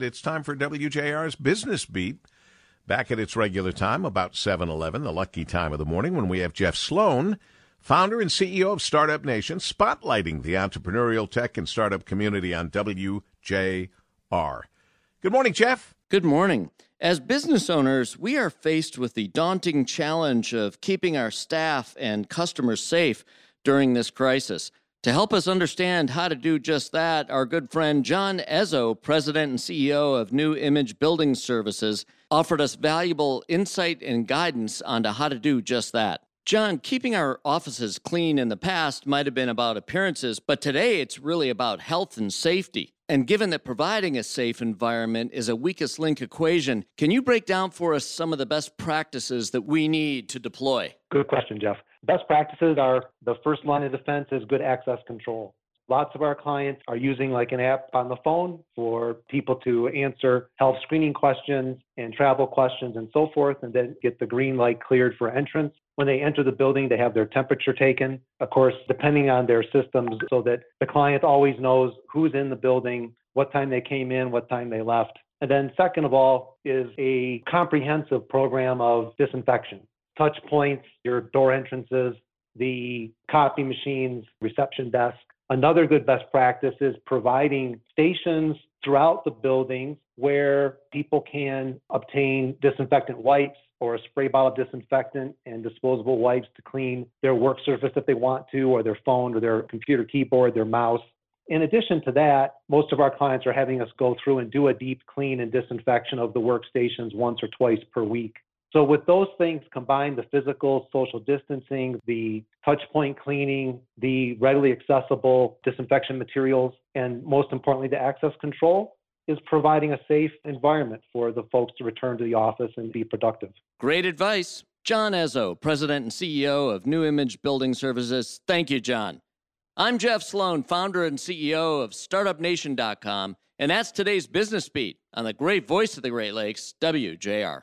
It's time for WJR's Business Beat. Back at its regular time, about 7:11, the lucky time of the morning when we have Jeff Sloan, founder and CEO of Startup Nation, spotlighting the entrepreneurial tech and startup community on WJR. Good morning, Jeff. Good morning. As business owners, we are faced with the daunting challenge of keeping our staff and customers safe during this crisis. To help us understand how to do just that, our good friend John Ezzo, President and CEO of New Image Building Services, offered us valuable insight and guidance on how to do just that. John, keeping our offices clean in the past might have been about appearances, but today it's really about health and safety. And given that providing a safe environment is a weakest link equation, can you break down for us some of the best practices that we need to deploy? Good question, Jeff. Best practices are the first line of defense is good access control. Lots of our clients are using like an app on the phone for people to answer health screening questions and travel questions and so forth, and then get the green light cleared for entrance. When they enter the building, they have their temperature taken, of course, depending on their systems, so that the client always knows who's in the building, what time they came in, what time they left. And then, second of all, is a comprehensive program of disinfection touch points, your door entrances, the copy machines, reception desk. Another good best practice is providing stations throughout the buildings where people can obtain disinfectant wipes or a spray bottle of disinfectant and disposable wipes to clean their work surface if they want to, or their phone or their computer keyboard, their mouse. In addition to that, most of our clients are having us go through and do a deep clean and disinfection of the workstations once or twice per week. So with those things combined, the physical, social distancing, the touch point cleaning, the readily accessible disinfection materials, and most importantly, the access control is providing a safe environment for the folks to return to the office and be productive. Great advice. John Ezzo, President and CEO of New Image Building Services. Thank you, John. I'm Jeff Sloan, founder and CEO of StartupNation.com, and that's today's Business Beat on the great voice of the Great Lakes, WJR.